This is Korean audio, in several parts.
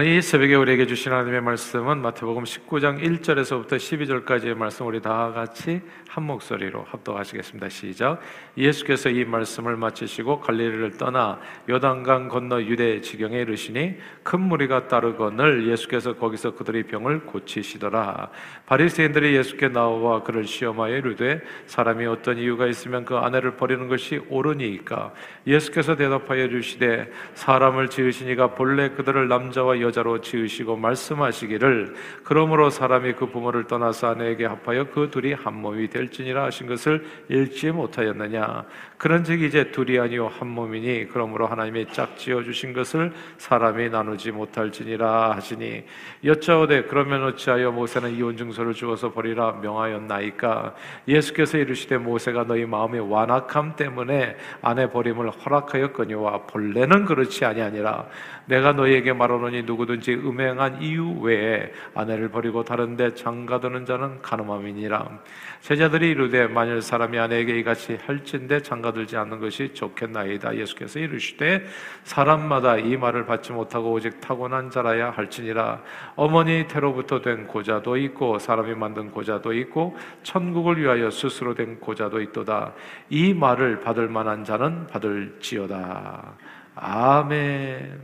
이 새벽에 우리에게 주신 하나님의 말씀은 마태복음 19장 1절에서부터 12절까지의 말씀 우리 다 같이 한 목소리로 합독하시겠습니다. 시작. 예수께서 이 말씀을 마치시고 갈릴리를 떠나 요단강 건너 유대 지경에 이르시니 큰 무리가 따르거늘 예수께서 거기서 그들의 병을 고치시더라. 바리새인들이 예수께 나와 그를 시험하여 이르되 사람이 어떤 이유가 있으면 그 아내를 버리는 것이 옳으니까 예수께서 대답하여 주시되 사람을 지으시니가 본래 그들을 남자와 여자로 지으시고 말씀하시기를 그러므로 사람이 그 부모를 떠나서 아내에게 합하여 그 둘이 한 몸이 될지니라 하신 것을 읽지 못하였느냐 그런즉 이제 둘이 아니요 한 몸이니 그러므로 하나님이 짝지어 주신 것을 사람이 나누지 못할지니라 하시니 여짜오되 그러면 어찌하여 모세는 이혼 증서를 주어서 버리라 명하였나이까? 예수께서 이르시되 모세가 너희 마음의 완악함 때문에 아내 버림을 허락하였거니와 본래는 그렇지 아니하니라. 내가 너희에게 말하노니 누구든지 음행한 이유 외에 아내를 버리고 다른데 장가드는 자는 가늠함이니라. 제자들이 이르되 만일 사람이 아내에게 이같이 할진대 장가 들지 않는 것이 좋겠나이다 예수께서 이르시되 사람마다 이 말을 받지 못하고 오직 타고난 자라야 할지니라 어머니 태로부터 된 고자도 있고 사람이 만든 고자도 있고 천국을 위하여 스스로 된 고자도 있도다 이 말을 받을 만한 자는 받을지어다 아멘.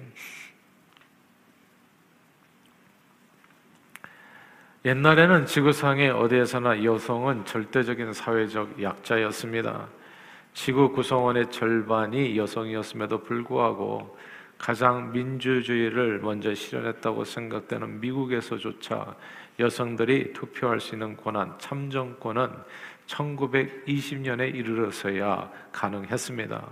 옛날에는 지구상의 어디에서나 여성은 절대적인 사회적 약자였습니다. 지구 구성원의 절반이 여성이었음에도 불구하고 가장 민주주의를 먼저 실현했다고 생각되는 미국에서조차 여성들이 투표할 수 있는 권한, 참정권은 1920년에 이르러서야 가능했습니다.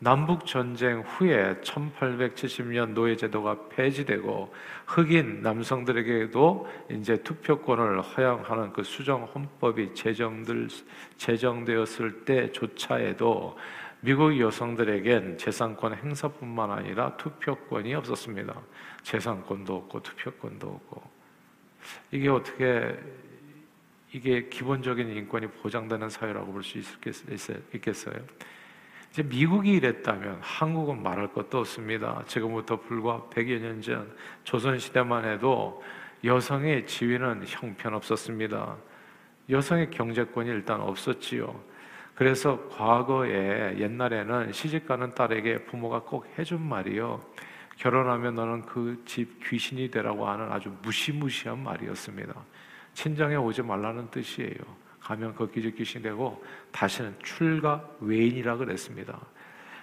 남북 전쟁 후에 1870년 노예 제도가 폐지되고 흑인 남성들에게도 이제 투표권을 허용하는 그 수정 헌법이 제정들 제정되었을 때조차에도 미국 여성들에겐 재산권 행사뿐만 아니라 투표권이 없었습니다. 재산권도 없고 투표권도 없고 이게 어떻게 이게 기본적인 인권이 보장되는 사회라고 볼 수 있겠어요? 이제 미국이 이랬다면 한국은 말할 것도 없습니다. 지금부터 불과 100여 년 전 조선시대만 해도 여성의 지위는 형편없었습니다. 여성의 경제권이 일단 없었지요. 그래서 과거에 옛날에는 시집가는 딸에게 부모가 꼭 해준 말이요. 결혼하면 너는 그 집 귀신이 되라고 하는 아주 무시무시한 말이었습니다. 친정에 오지 말라는 뜻이에요. 가면 그 기적 귀신 되고 다시는 출가 외인이라 그랬습니다.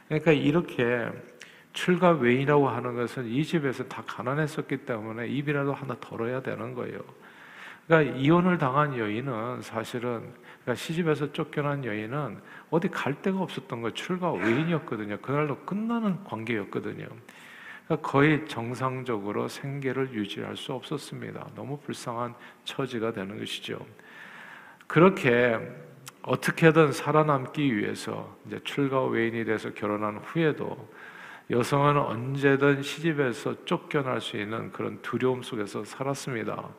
그러니까 이렇게 출가 외인이라고 하는 것은 이 집에서 다 가난했었기 때문에 입이라도 하나 덜어야 되는 거예요. 그러니까 이혼을 당한 여인은 사실은 그러니까 시집에서 쫓겨난 여인은 어디 갈 데가 없었던 거예요. 출가 외인이었거든요. 그날로 끝나는 관계였거든요. 그러니까 거의 정상적으로 생계를 유지할 수 없었습니다. 너무 불쌍한 처지가 되는 것이죠. 그렇게 어떻게든 살아남기 위해서 이제 출가 외인이 돼서 결혼한 후에도 여성은 언제든 시집에서 쫓겨날 수 있는 그런 두려움 속에서 살았습니다.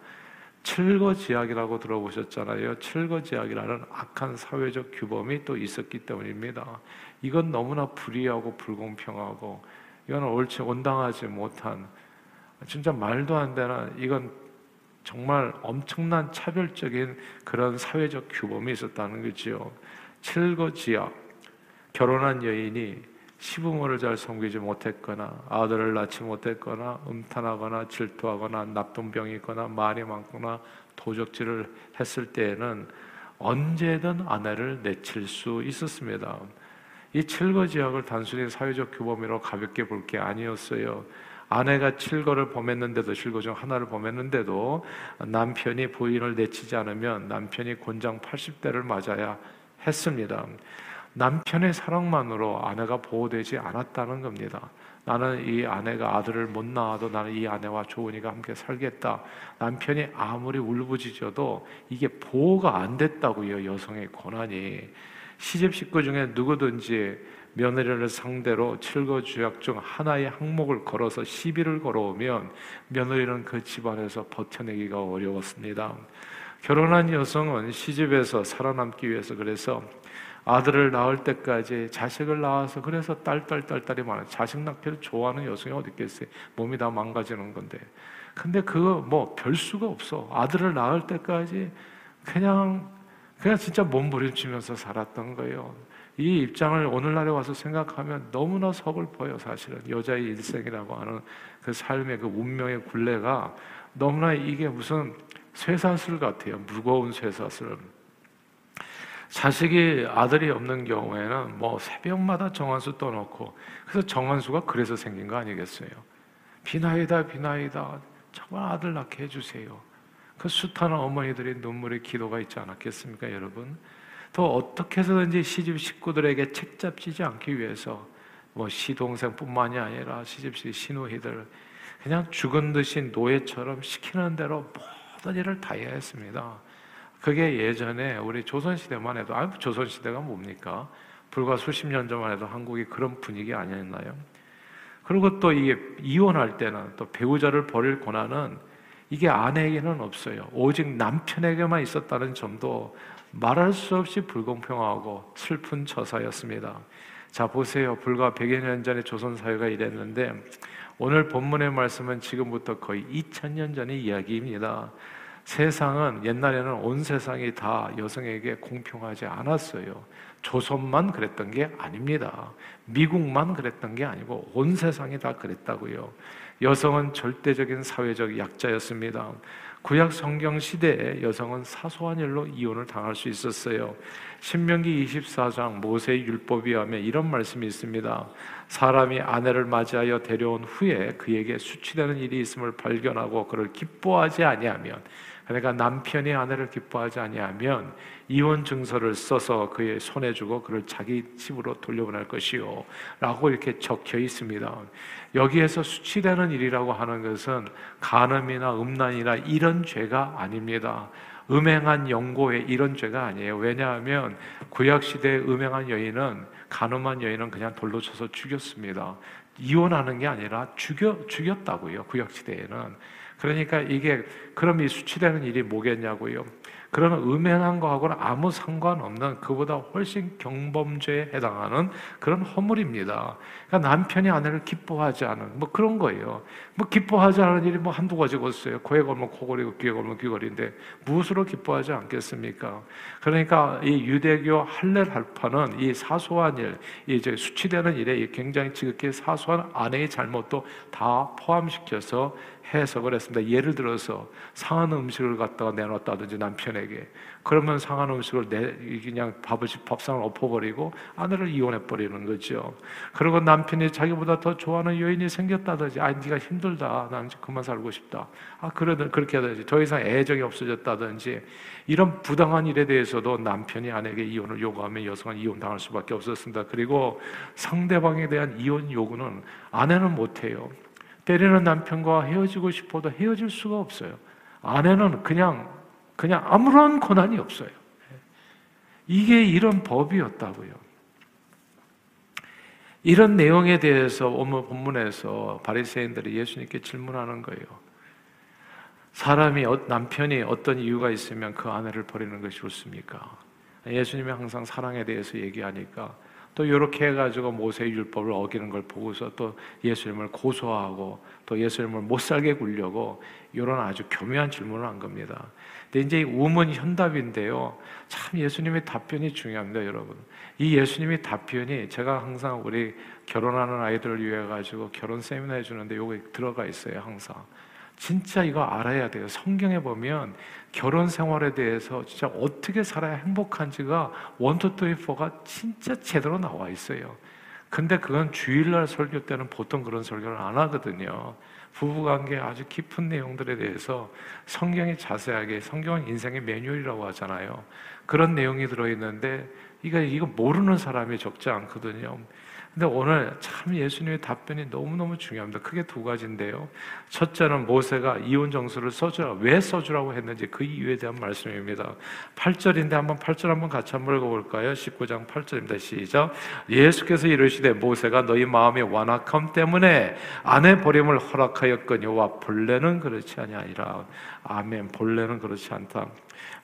칠거지약이라고 들어보셨잖아요. 칠거지약이라는 악한 사회적 규범이 또 있었기 때문입니다. 이건 너무나 불의하고 불공평하고 이건 옳지 온당하지 못한 진짜 말도 안 되는 이건 정말 엄청난 차별적인 그런 사회적 규범이 있었다는 거지요. 칠거지약 결혼한 여인이 시부모를 잘 섬기지 못했거나 아들을 낳지 못했거나 음탄하거나 질투하거나 나쁜 병이 있거나 말이 많거나 도적질을 했을 때에는 언제든 아내를 내칠 수 있었습니다. 이 칠거지약을 단순히 사회적 규범으로 가볍게 볼 게 아니었어요. 아내가 칠거를 범했는데도 칠거 중 하나를 범했는데도 남편이 부인을 내치지 않으면 남편이 곤장 80대를 맞아야 했습니다. 남편의 사랑만으로 아내가 보호되지 않았다는 겁니다. 나는 이 아내가 아들을 못 낳아도 나는 이 아내와 좋으니까 함께 살겠다. 남편이 아무리 울부짖어도 이게 보호가 안 됐다고요. 여성의 권한이 시집 식구 중에 누구든지 며느리를 상대로 칠거주약 중 하나의 항목을 걸어서 시비를 걸어오면 며느리는 그 집안에서 버텨내기가 어려웠습니다. 결혼한 여성은 시집에서 살아남기 위해서 그래서 아들을 낳을 때까지 자식을 낳아서 그래서 딸 딸 딸 딸이 많아 자식 낳기를 좋아하는 여성이 어디 있겠어요? 몸이 다 망가지는 건데. 근데 그거 뭐 별 수가 없어. 아들을 낳을 때까지 그냥 그냥 진짜 몸부림치면서 살았던 거예요. 이 입장을 오늘날에 와서 생각하면 너무나 서글퍼요, 사실은. 여자의 일생이라고 하는 그 삶의 그 운명의 굴레가 너무나 이게 무슨 쇠사슬 같아요. 무거운 쇠사슬. 자식이 아들이 없는 경우에는 뭐 새벽마다 정한수 떠놓고 그래서 정한수가 그래서 생긴 거 아니겠어요? 비나이다 비나이다 정말 아들 낳게 해주세요. 그 숱하는 어머니들의 눈물의 기도가 있지 않았겠습니까, 여러분? 또 어떻게 해서든지 시집 식구들에게 책 잡히지 않기 위해서 뭐 시동생뿐만이 아니라 시집시 신우이들 그냥 죽은 듯이 노예처럼 시키는 대로 모든 일을 다 해야 했습니다. 그게 예전에 우리 조선시대만 해도, 아, 조선시대가 뭡니까? 불과 수십 년 전만 해도 한국이 그런 분위기 아니었나요? 그리고 또 이게 이혼할 때는 또 배우자를 버릴 고난은 이게 아내에게는 없어요. 오직 남편에게만 있었다는 점도 말할 수 없이 불공평하고 슬픈 처사였습니다. 자, 보세요. 불과 100여 년 전에 조선 사회가 이랬는데 오늘 본문의 말씀은 지금부터 거의 2000년 전의 이야기입니다. 세상은 옛날에는 온 세상이 다 여성에게 공평하지 않았어요. 조선만 그랬던 게 아닙니다. 미국만 그랬던 게 아니고 온 세상이 다 그랬다고요. 여성은 절대적인 사회적 약자였습니다. 구약 성경 시대에 여성은 사소한 일로 이혼을 당할 수 있었어요. 신명기 24장 모세의 율법에 하면 이런 말씀이 있습니다. 사람이 아내를 맞이하여 데려온 후에 그에게 수치되는 일이 있음을 발견하고 그를 기뻐하지 아니하면 그러니까 남편이 아내를 기뻐하지 아니하면 이혼 증서를 써서 그의 손에 주고 그를 자기 집으로 돌려보낼 것이요. 라고 이렇게 적혀 있습니다. 여기에서 수치되는 일이라고 하는 것은 간음이나 음란이나 이런 죄가 아닙니다. 음행한 영고의 이런 죄가 아니에요. 왜냐하면 구약 시대의 음행한 여인은 간음한 여인은 그냥 돌로 쳐서 죽였습니다. 이혼하는 게 아니라 죽여 죽였다고요. 구약 시대에는. 그러니까 이게 그럼 이 수치되는 일이 뭐겠냐고요. 그러면 음행한 거하고는 아무 상관없는 그보다 훨씬 경범죄에 해당하는 그런 허물입니다. 그러니까 남편이 아내를 기뻐하지 않은 뭐 그런 거예요. 뭐 기뻐하지 않은 일이 뭐 한두 가지가 없어요. 코에 걸면 코걸이고 귀에 걸면 귀걸이인데 무엇으로 기뻐하지 않겠습니까? 그러니까 이 유대교 할렐 할파는 이 사소한 일, 이제 수치되는 일에 굉장히 지극히 사소한 아내의 잘못도 다 포함시켜서 해석을 했습니다. 예를 들어서 상한 음식을 갖다가 내놨다든지 남편에게 그러면 상한 음식을 내 그냥 밥을 밥상을 엎어버리고 아내를 이혼해 버리는 거죠. 그리고 남편이 자기보다 더 좋아하는 여인이 생겼다든지 아 네가 힘들 다난 그만 살고 싶다 아 그러든 그렇게 하든지 더 이상 애정이 없어졌다든지 이런 부당한 일에 대해서도 남편이 아내에게 이혼을 요구하면 여성은 이혼 당할 수밖에 없었습니다. 그리고 상대방에 대한 이혼 요구는 아내는 못해요. 때리는 남편과 헤어지고 싶어도 헤어질 수가 없어요. 아내는 그냥 그냥 아무런 권한이 없어요. 이게 이런 법이었다고요. 이런 내용에 대해서 오늘 본문에서 바리새인들이 예수님께 질문하는 거예요. 사람이 어, 남편이 어떤 이유가 있으면 그 아내를 버리는 것이 좋습니까? 예수님이 항상 사랑에 대해서 얘기하니까 또 이렇게 해가지고 모세의 율법을 어기는 걸 보고서 또 예수님을 고소하고 또 예수님을 못 살게 굴려고 이런 아주 교묘한 질문을 한 겁니다. 근데 이제 우문 현답인데요. 참 예수님의 답변이 중요합니다, 여러분. 이 예수님의 답변이 제가 항상 우리 결혼하는 아이들을 위해 가지고 결혼 세미나 해주는데 요게 들어가 있어요, 항상. 진짜 이거 알아야 돼요. 성경에 보면 결혼 생활에 대해서 진짜 어떻게 살아야 행복한지가 원투 투이 포가 진짜 제대로 나와 있어요. 근데 그건 주일날 설교 때는 보통 그런 설교를 안 하거든요. 부부관계 아주 깊은 내용들에 대해서 성경이 자세하게 성경은 인생의 매뉴얼이라고 하잖아요. 그런 내용이 들어있는데 이거 이거 모르는 사람이 적지 않거든요. 근데 오늘 참 예수님의 답변이 너무너무 중요합니다. 크게 두 가지인데요. 첫째는 모세가 이혼 정수를 써주라. 왜 써주라고 했는지 그 이유에 대한 말씀입니다. 8절인데 한번 8절 한번 같이 한번 읽어볼까요? 19장 8절입니다. 시작. 예수께서 이르시되 모세가 너희 마음의 완악함 때문에 아내 버림을 허락하였거니와 본래는 그렇지 아니하니라. 아멘. 본래는 그렇지 않다.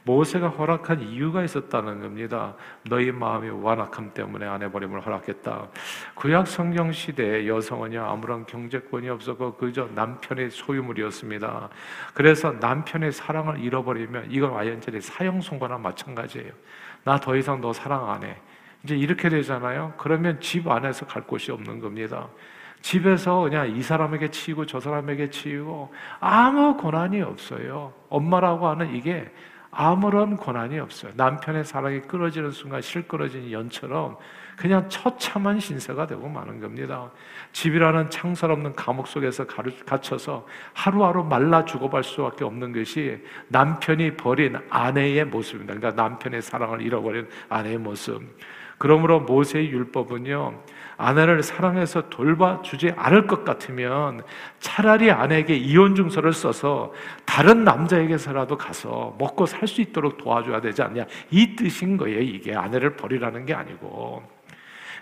모세가 허락한 이유가 있었다는 겁니다. 너희 마음이 완악함 때문에 아내버림을 허락했다. 구약 성경 시대에 여성은요 아무런 경제권이 없었고 그저 남편의 소유물이었습니다. 그래서 남편의 사랑을 잃어버리면 이건 완전히 사형 선고나 마찬가지예요. 나 더 이상 너 사랑 안 해. 이제 이렇게 되잖아요. 그러면 집 안에서 갈 곳이 없는 겁니다. 집에서 그냥 이 사람에게 치이고 저 사람에게 치이고 아무 권한이 없어요. 엄마라고 하는 이게 아무런 권한이 없어요. 남편의 사랑이 끊어지는 순간 실끌어진 연처럼 그냥 처참한 신세가 되고 마는 겁니다. 집이라는 창설 없는 감옥 속에서 갇혀서 하루하루 말라 죽어갈 수밖에 없는 것이 남편이 버린 아내의 모습입니다. 그러니까 남편의 사랑을 잃어버린 아내의 모습. 그러므로 모세의 율법은요, 아내를 사랑해서 돌봐주지 않을 것 같으면 차라리 아내에게 이혼 증서를 써서 다른 남자에게서라도 가서 먹고 살 수 있도록 도와줘야 되지 않냐. 이 뜻인 거예요. 이게 아내를 버리라는 게 아니고.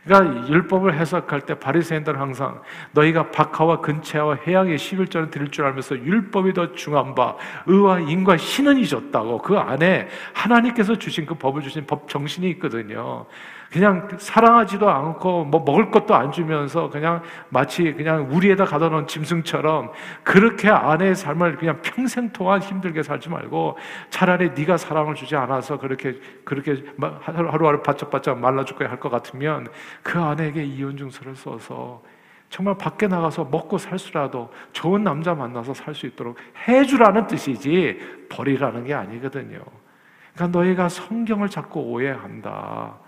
그러니까 율법을 해석할 때 바리새인들은 항상 너희가 박하와 근체와 해양의 11절을 드릴 줄 알면서 율법이 더 중한 바 의와 인과 신은 잊었다고 그 안에 하나님께서 주신 그 법을 주신 법 정신이 있거든요. 그냥 사랑하지도 않고 뭐 먹을 것도 안 주면서 그냥 마치 그냥 우리에다 가다 놓은 짐승처럼 그렇게 아내의 삶을 그냥 평생 동안 힘들게 살지 말고 차라리 네가 사랑을 주지 않아서 그렇게 그렇게 하루하루 바짝바짝 말라 죽게 할 것 같으면 그 아내에게 이혼 증서를 써서 정말 밖에 나가서 먹고 살 수라도 좋은 남자 만나서 살 수 있도록 해주라는 뜻이지 버리라는 게 아니거든요. 그러니까 너희가 성경을 자꾸 오해한다.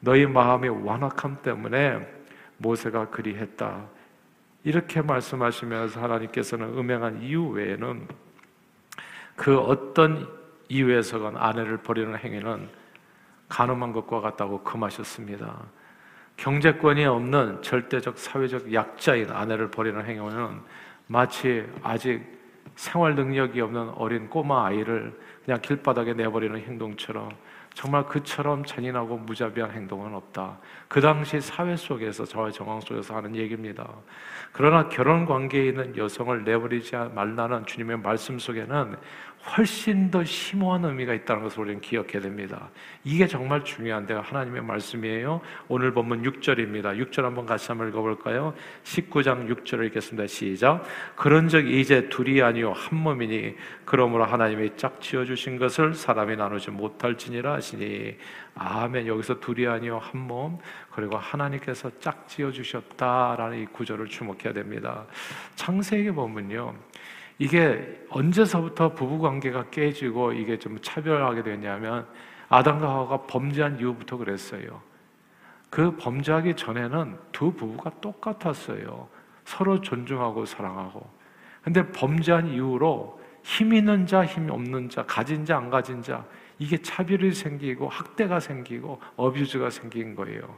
너희 마음의 완악함 때문에 모세가 그리했다. 이렇게 말씀하시면서 하나님께서는 음행한 이유 외에는 그 어떤 이유에서건 아내를 버리는 행위는 가늠한 것과 같다고 금하셨습니다. 경제권이 없는 절대적 사회적 약자인 아내를 버리는 행위는 마치 아직 생활 능력이 없는 어린 꼬마 아이를 그냥 길바닥에 내버리는 행동처럼 정말 그처럼 잔인하고 무자비한 행동은 없다. 그 당시 사회 속에서 저와 정황 속에서 하는 얘기입니다. 그러나 결혼 관계에 있는 여성을 내버리지 말라는 주님의 말씀 속에는 훨씬 더 심오한 의미가 있다는 것을 우리는 기억해야 됩니다. 이게 정말 중요한데요. 하나님의 말씀이에요. 오늘 본문 6절입니다. 6절 한번 같이 한번 읽어볼까요? 19장 6절을 읽겠습니다. 시작. 그런즉 이제 둘이 아니요 한 몸이니 그러므로 하나님이 짝 지어 주신 것을 사람이 나누지 못할지니라 하시니 아멘. 여기서 둘이 아니요 한 몸, 그리고 하나님께서 짝 지어 주셨다라는 이 구절을 주목해야 됩니다. 창세기 보면요. 이게 언제서부터 부부 관계가 깨지고 이게 좀 차별하게 됐냐면 아담과 하와가 범죄한 이후부터 그랬어요. 그 범죄하기 전에는 두 부부가 똑같았어요. 서로 존중하고 사랑하고. 근데 범죄한 이후로 힘 있는 자, 힘 없는 자, 가진 자, 안 가진 자, 이게 차별이 생기고 학대가 생기고 어뷰즈가 생긴 거예요.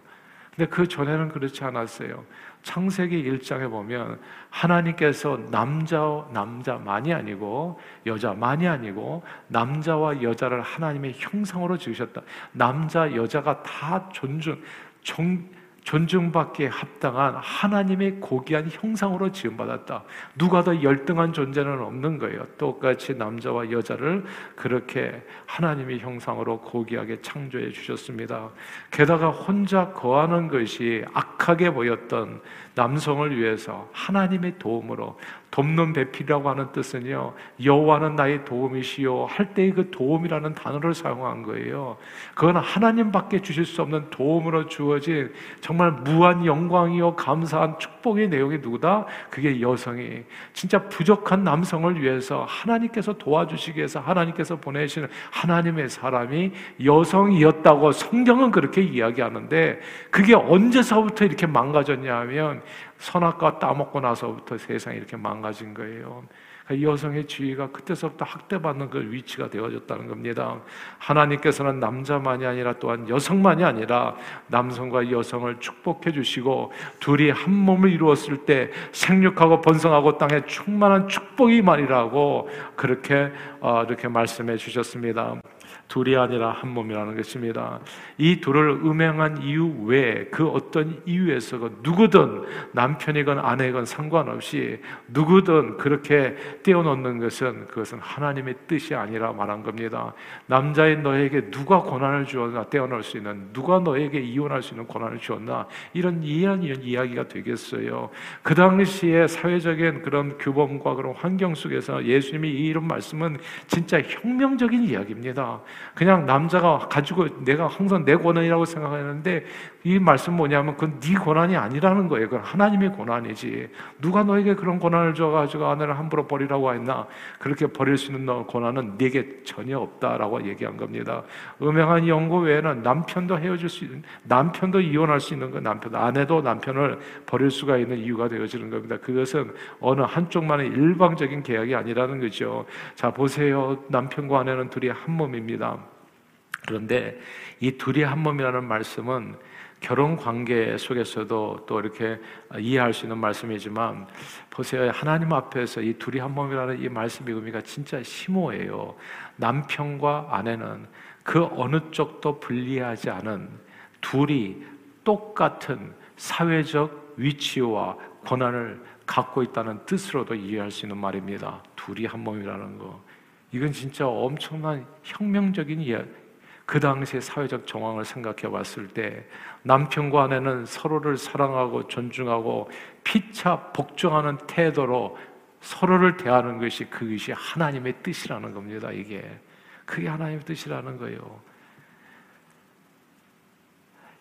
근데 그 전에는 그렇지 않았어요. 창세기 1장에 보면 하나님께서 남자 남자만이 아니고 여자만이 아니고 남자와 여자를 하나님의 형상으로 지으셨다. 남자 여자가 다 존중 정, 존중받기에 합당한 하나님의 고귀한 형상으로 지음받았다. 누가 더 열등한 존재는 없는 거예요. 똑같이 남자와 여자를 그렇게 하나님의 형상으로 고귀하게 창조해 주셨습니다. 게다가 혼자 거하는 것이 악하게 보였던 남성을 위해서 하나님의 도움으로 돕는 배필이라고 하는 뜻은요 여호와는 나의 도움이시요 할 때의 그 도움이라는 단어를 사용한 거예요. 그건 하나님밖에 주실 수 없는 도움으로 주어진 정말 무한 영광이요 감사한 축복의 내용이 누구다? 그게 여성이 진짜 부족한 남성을 위해서 하나님께서 도와주시기 위해서 하나님께서 보내시는 하나님의 사람이 여성이었다고 성경은 그렇게 이야기하는데 그게 언제서부터 이렇게 망가졌냐 하면 선악과 따먹고 나서부터 세상이 이렇게 망가진 거예요. 그 여성의 지위가 그때서부터 학대받는 그 위치가 되어졌다는 겁니다. 하나님께서는 남자만이 아니라 또한 여성만이 아니라 남성과 여성을 축복해 주시고 둘이 한 몸을 이루었을 때 생육하고 번성하고 땅에 충만한 축복이 말이라고 그렇게 어, 이렇게 말씀해 주셨습니다. 둘이 아니라 한 몸이라는 것입니다. 이 둘을 음행한 이유 외에 그 어떤 이유에서 누구든 남편이건 아내건 상관없이 누구든 그렇게 떼어놓는 것은 그것은 하나님의 뜻이 아니라 말한 겁니다. 남자인 너에게 누가 권한을 주었나 떼어놓을 수 있는 누가 너에게 이혼할 수 있는 권한을 주었나 이런 이해한 이야기가 되겠어요. 그 당시에 사회적인 그런 규범과 그런 환경 속에서 예수님이 이런 말씀은 진짜 혁명적인 이야기입니다. 그냥 남자가 가지고 내가 항상 내 권한이라고 생각하는데 이 말씀 뭐냐면 그건 네 권한이 아니라는 거예요. 그건 하나님의 권한이지. 누가 너에게 그런 권한을 줘가지고 아내를 함부로 버리라고 했나? 그렇게 버릴 수 있는 너 권한은 네게 전혀 없다라고 얘기한 겁니다. 음행한 연고 외에는 남편도 헤어질 수 있는, 남편도 이혼할 수 있는 거, 남편, 아내도 남편을 버릴 수가 있는 이유가 되어지는 겁니다. 그것은 어느 한쪽만의 일방적인 계약이 아니라는 거죠. 자, 보세요. 남편과 아내는 둘이 한 몸입니다. 그런데 이 둘이 한 몸이라는 말씀은 결혼 관계 속에서도 또 이렇게 이해할 수 있는 말씀이지만 보세요. 하나님 앞에서 이 둘이 한 몸이라는 이 말씀의 의미가 진짜 심오해요. 남편과 아내는 그 어느 쪽도 분리하지 않은 둘이 똑같은 사회적 위치와 권한을 갖고 있다는 뜻으로도 이해할 수 있는 말입니다. 둘이 한 몸이라는 거. 이건 진짜 엄청난 혁명적인 이야기, 그 당시의 사회적 정황을 생각해 봤을 때 남편과 아내는 서로를 사랑하고 존중하고 피차 복종하는 태도로 서로를 대하는 것이 그것이 하나님의 뜻이라는 겁니다. 이게 그게 하나님의 뜻이라는 거예요.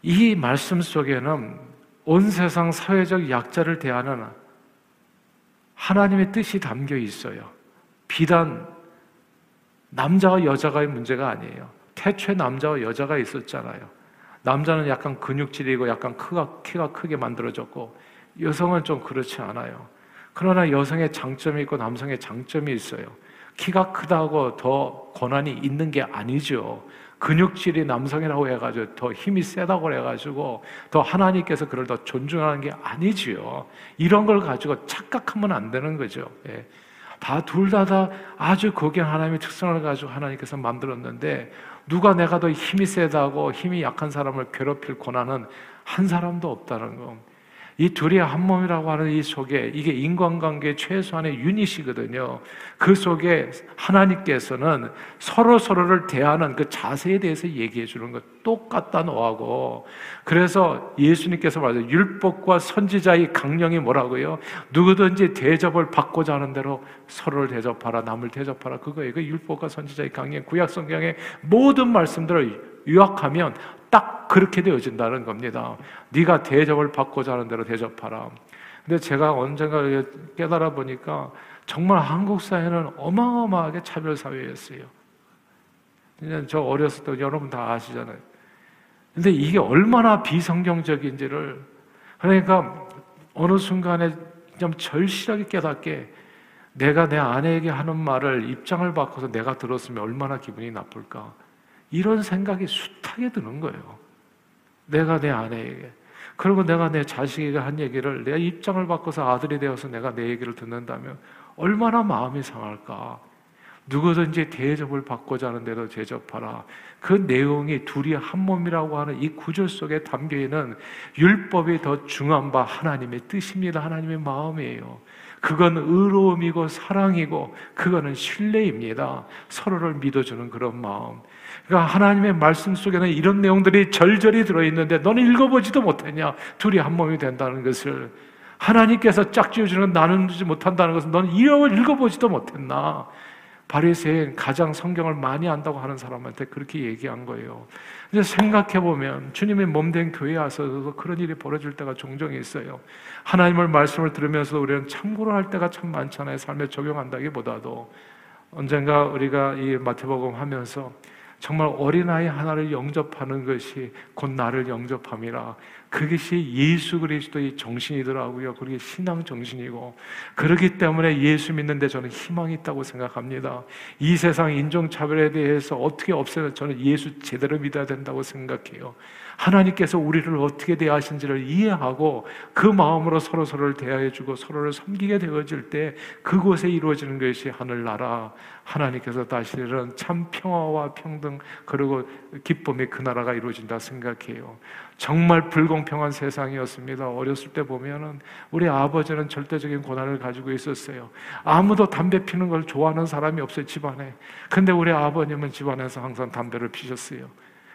이 말씀 속에는 온 세상 사회적 약자를 대하는 하나님의 뜻이 담겨 있어요. 비단 남자와 여자가의 문제가 아니에요. 태초에 남자와 여자가 있었잖아요. 남자는 약간 근육질이고 약간 크가, 키가 크게 만들어졌고 여성은 좀 그렇지 않아요. 그러나 여성의 장점이 있고 남성의 장점이 있어요. 키가 크다고 더 권한이 있는 게 아니죠. 근육질이 남성이라고 해가지고 더 힘이 세다고 해가지고 더 하나님께서 그를 더 존중하는 게 아니지요. 이런 걸 가지고 착각하면 안 되는 거죠. 예. 다 둘 다 다 아주 거기 하나님의 특성을 가지고 하나님께서 만들었는데 누가 내가 더 힘이 세다고 힘이 약한 사람을 괴롭힐 권한은 한 사람도 없다는 거. 이 둘이 한 몸이라고 하는 이 속에 이게 인간관계 최소한의 유닛이거든요. 그 속에 하나님께서는 서로 서로를 대하는 그 자세에 대해서 얘기해 주는 것 똑같다 너하고 그래서 예수님께서 말해요 율법과 선지자의 강령이 뭐라고요? 누구든지 대접을 받고자 하는 대로 서로를 대접하라 남을 대접하라 그거예요. 그 율법과 선지자의 강령 구약 성경의 모든 말씀들을 요약하면 딱 그렇게 되어진다는 겁니다. 네가 대접을 받고자 하는 대로 대접하라. 근데 제가 언젠가 깨달아 보니까 정말 한국 사회는 어마어마하게 차별 사회였어요. 저 어렸을 때 여러분 다 아시잖아요. 근데 이게 얼마나 비성경적인지를 그러니까 어느 순간에 좀 절실하게 깨닫게 내가 내 아내에게 하는 말을 입장을 바꿔서 내가 들었으면 얼마나 기분이 나쁠까. 이런 생각이 숱하게 드는 거예요. 내가 내 아내에게. 그리고 내가 내 자식에게 한 얘기를 내 입장을 바꿔서 아들이 되어서 내가 내 얘기를 듣는다면 얼마나 마음이 상할까. 누구든지 대접을 받고자 하는 대로 대접하라. 그 내용이 둘이 한 몸이라고 하는 이 구절 속에 담겨 있는 율법이 더 중요한 바 하나님의 뜻입니다. 하나님의 마음이에요. 그건 의로움이고 사랑이고 그거는 신뢰입니다. 서로를 믿어주는 그런 마음. 그러니까 하나님의 말씀 속에는 이런 내용들이 절절히 들어있는데 너는 읽어보지도 못했냐? 둘이 한 몸이 된다는 것을 하나님께서 짝지어주는 나누지 못한다는 것은 너는 읽어보지도 못했나? 바리새인 가장 성경을 많이 안다고 하는 사람한테 그렇게 얘기한 거예요. 이제 생각해 보면 주님의 몸된 교회에 와서도 그런 일이 벌어질 때가 종종 있어요. 하나님의 말씀을 들으면서 우리는 참고로 할 때가 참 많잖아요. 삶에 적용한다기보다도 언젠가 우리가 이 마태복음 하면서 정말 어린아이 하나를 영접하는 것이 곧 나를 영접함이라. 그것이 예수 그리스도의 정신이더라고요. 그게 신앙 정신이고 그렇기 때문에 예수 믿는데 저는 희망이 있다고 생각합니다. 이 세상 인종차별에 대해서 어떻게 없애는 저는 예수 제대로 믿어야 된다고 생각해요. 하나님께서 우리를 어떻게 대하신지를 이해하고 그 마음으로 서로 서로를 대하여주고 서로를 섬기게 되어질 때 그곳에 이루어지는 것이 하늘나라 하나님께서 다시는 참 평화와 평등 그리고 기쁨의 그 나라가 이루어진다 생각해요. 정말 불공평한 세상이었습니다. 어렸을 때 보면은 우리 아버지는 절대적인 권한을 가지고 있었어요. 아무도 담배 피는 걸 좋아하는 사람이 없어요, 집안에. 근데 우리 아버님은 집안에서 항상 담배를 피셨어요.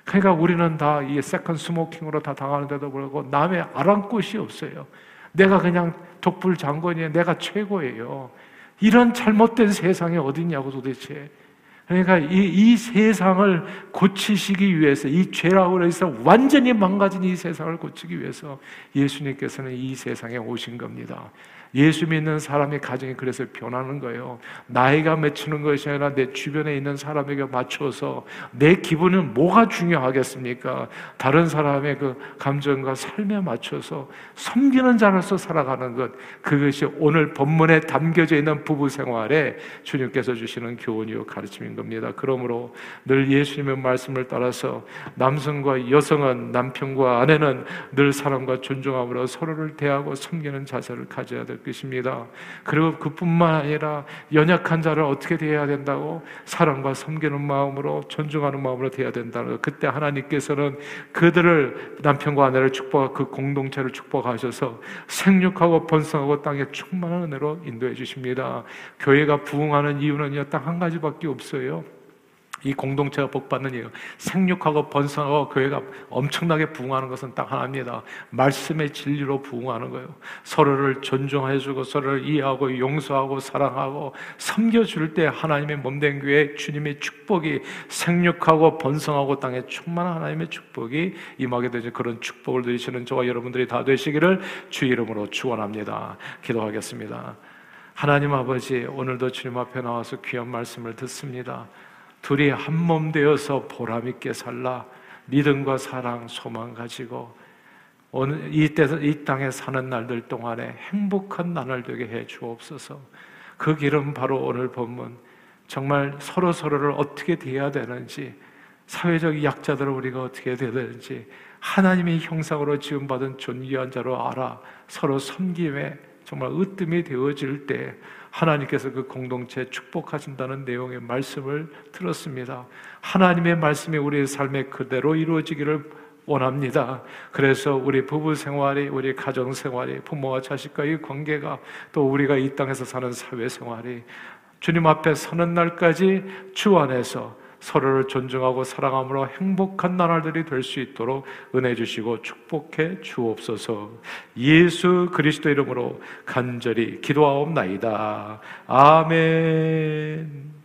그러니까 우리는 다 이 second smoking으로 다 당하는데도 불구하고 남의 아랑곳이 없어요. 내가 그냥 독불 장군이에요. 내가 최고예요. 이런 잘못된 세상이 어딨냐고 도대체. 그러니까 이, 이 세상을 고치시기 위해서 이 죄라고 해서 완전히 망가진 이 세상을 고치기 위해서 예수님께서는 이 세상에 오신 겁니다. 예수 믿는 사람의 가정이 그래서 변하는 거예요. 나이가 맺히는 것이 아니라 내 주변에 있는 사람에게 맞춰서 내 기분은 뭐가 중요하겠습니까? 다른 사람의 그 감정과 삶에 맞춰서 섬기는 자로서 살아가는 것. 그것이 오늘 본문에 담겨져 있는 부부 생활에 주님께서 주시는 교훈이요 가르침인 겁니다. 그러므로 늘 예수님의 말씀을 따라서 남성과 여성은 남편과 아내는 늘 사람과 존중함으로 서로를 대하고 섬기는 자세를 가져야 될 것입니다. 그리고 그뿐만 아니라 연약한 자를 어떻게 대해야 된다고 사랑과 섬기는 마음으로 존중하는 마음으로 대해야 된다는 그때 하나님께서는 그들을 남편과 아내를 축복하고 그 공동체를 축복하셔서 생육하고 번성하고 땅에 충만한 은혜로 인도해 주십니다. 교회가 부흥하는 이유는요 딱 한 가지밖에 없어요. 이 공동체가 복받는 이유, 생육하고 번성하고 교회가 엄청나게 부흥하는 것은 딱 하나입니다. 말씀의 진리로 부흥하는 거예요. 서로를 존중해주고 서로를 이해하고 용서하고 사랑하고 섬겨줄 때 하나님의 몸된 교회 주님의 축복이 생육하고 번성하고 땅에 충만한 하나님의 축복이 임하게 되죠. 그런 축복을 누리시는 저와 여러분들이 다 되시기를 주 이름으로 축원합니다. 기도하겠습니다. 하나님 아버지 오늘도 주님 앞에 나와서 귀한 말씀을 듣습니다. 둘이 한 몸 되어서 보람 있게 살라 믿음과 사랑, 소망 가지고 오늘 이 때 이 땅에 사는 날들 동안에 행복한 나날 되게 해 주옵소서. 그 길은 바로 오늘 본문 정말 서로 서로를 어떻게 대해야 되는지 사회적 약자들을 우리가 어떻게 대해야 되는지 하나님의 형상으로 지음받은 존귀한 자로 알아 서로 섬김에 정말 으뜸이 되어질 때 하나님께서 그 공동체 축복하신다는 내용의 말씀을 들었습니다. 하나님의 말씀이 우리의 삶에 그대로 이루어지기를 원합니다. 그래서 우리 부부 생활이, 우리 가정 생활이, 부모와 자식과의 관계가 또 우리가 이 땅에서 사는 사회 생활이 주님 앞에 서는 날까지 주 안에서 서로를 존중하고 사랑함으로 행복한 나날들이 될 수 있도록 은혜 주시고 축복해 주옵소서. 예수 그리스도 이름으로 간절히 기도하옵나이다. 아멘.